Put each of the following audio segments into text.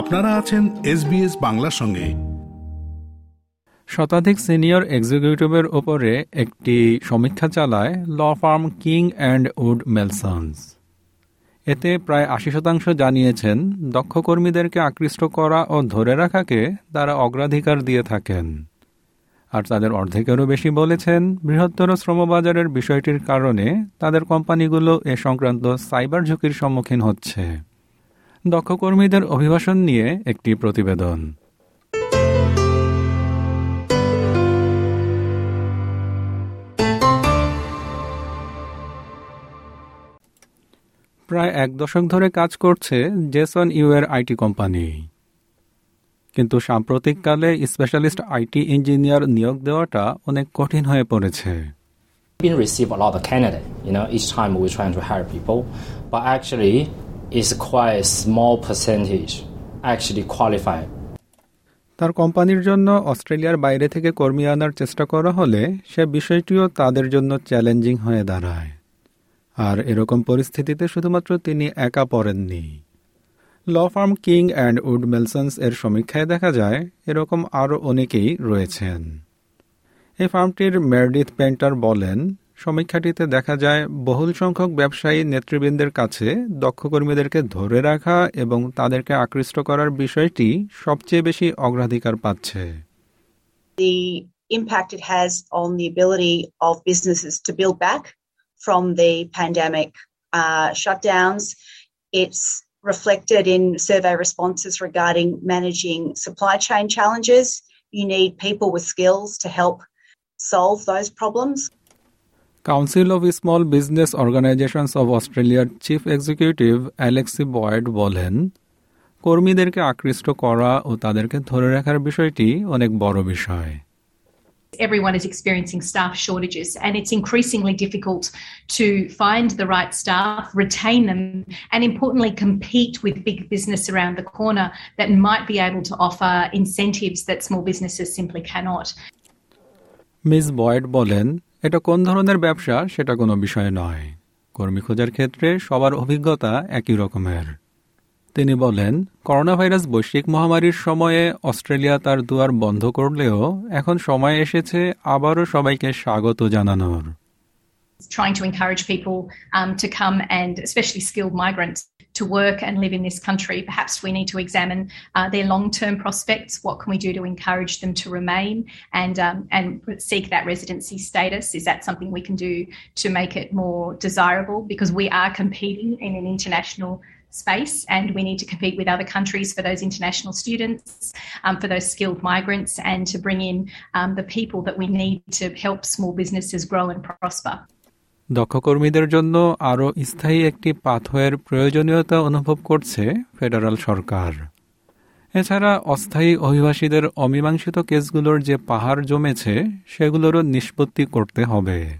আপনারা আছেন এসবিএস বাংলার সঙ্গে। শতাধিক সিনিয়র এক্সিকিউটিভের ওপরে একটি সমীক্ষা চালায় law firm King and Wood Mallesons. এতে প্রায় আশি শতাংশ জানিয়েছেন দক্ষ কর্মীদেরকে আকৃষ্ট করা ও ধরে রাখাকে তারা অগ্রাধিকার দিয়ে থাকেন। আর তাদের অর্ধেকেরও বেশি বলেছেন বৃহত্তর শ্রমবাজারের বিষয়টির কারণে তাদের কোম্পানিগুলো এ সংক্রান্ত সাইবার ঝুঁকির সম্মুখীন হচ্ছে। দক্ষ কর্মীদের অভিবাসন নিয়ে একটি প্রতিবেদন প্রায় এক দশক ধরে কাজ করছে জেসন ইউএর আইটি কোম্পানি কিন্তু সাম্প্রতিককালে স্পেশালিস্ট আইটি ইঞ্জিনিয়ার নিয়োগ দেওয়াটা অনেক কঠিন হয়ে পড়েছে been receive a lot of candidate. You know, each time we're trying to hire people, but actually, it's quite a small percentage actually qualify. তার কোম্পানির জন্য অস্ট্রেলিয়ার বাইরে থেকে কর্মী আনার চেষ্টা করা হলে সে বিষয়টিও তাদের জন্য চ্যালেঞ্জিং হয়ে দাঁড়ায়। আর এরকম পরিস্থিতিতে শুধুমাত্র তিনি একা পড়েননি। Law firm King and Wood Mallesons এর সমীক্ষায় দেখা যায়, এরকম আরও অনেকেই রয়েছেন। এই ফার্মটির মেরডিথ পেন্টার বলেন সমীক্ষাটিতে দেখা যায় বহুল সংখ্যক ব্যবসায়ী নেতৃবৃন্দের কাছে দক্ষ কর্মীদেরকে ধরে রাখা এবং তাদেরকে আকৃষ্ট করার বিষয়টি সবচেয়ে বেশি অগ্রাধিকার পাচ্ছে the impact it has on the ability of businesses to build back from the pandemic uh, shutdowns. It's reflected in survey responses regarding managing supply chain challenges. You need people with skills to help solve those problems. Council of small business organizations of অস্ট্রেলিয়ার chief executive Alexi Boyd বলেন কর্মীদেরকে আকৃষ্ট করা ও তাদেরকে ধরে রাখার বিষয়টি অনেক বড় বিষয় everyone is experiencing staff shortages and it's increasingly difficult to find the right staff, retain them, and importantly, compete with big business around the corner that might be able to offer incentives that small businesses simply cannot. Miss Boyd বলেন এটা কোন ধরনের ব্যবসা সেটা কোনো বিষয় নয়। কর্মী খোঁজার ক্ষেত্রে সবার অভিজ্ঞতা একই রকমের। তিনি বলেন করোনা ভাইরাস বৈশ্বিক মহামারীর সময়ে অস্ট্রেলিয়া তার দুয়ার বন্ধ করলেও এখন সময় এসেছে আবারও সবাইকে স্বাগত জানানোর। Trying to encourage people um, to come and, especially skilled migrants, to work and live in this country. Perhaps we need to examine uh, their long-term prospects. What can we do to encourage them to remain and um, and seek that residency status? Is that something we can do to make it more desirable? Because we are competing in an international space and we need to compete with other countries for those international students, um, for those skilled migrants, and to bring in um, the people that we need to help small businesses grow and prosper. দক্ষ কর্মীদের জন্য আরও স্থায়ী একটি পাথওয়ের প্রয়োজনীয়তা অনুভব করছে federal সরকার। এছাড়া অস্থায়ী অভিবাসীদের অমীমাংসিত কেসগুলোর যে পাহাড় জমেছে, সেগুলোরও নিষ্পত্তি করতে হবে।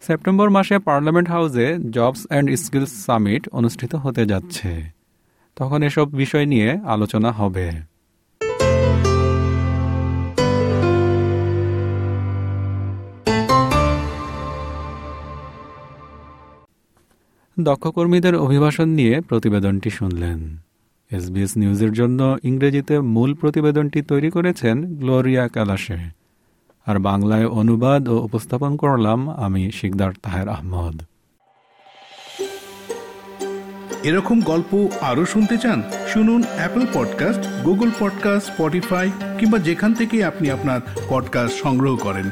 সেপ্টেম্বর মাসে পার্লামেন্ট হাউসে জবস অ্যান্ড স্কিলস সামিট অনুষ্ঠিত হতে যাচ্ছে। তখন এসব বিষয় নিয়ে আলোচনা হবে। দক্ষ কর্মীদের অভিবাসন নিয়ে প্রতিবেদনটি শুনলেন। এসবিএস নিউজের জন্য ইংরেজিতে মূল প্রতিবেদনটি তৈরি করেছেন গ্লোরিয়া কালাসে আর বাংলায় অনুবাদ ও উপস্থাপন করলাম আমি শিকদার তাহের আহমদ। এরকম গল্প আরও শুনতে চান, শুনুন Apple podcast Google podcast Spotify কিংবা যেখান থেকে আপনি আপনার পডকাস্ট সংগ্রহ করেন।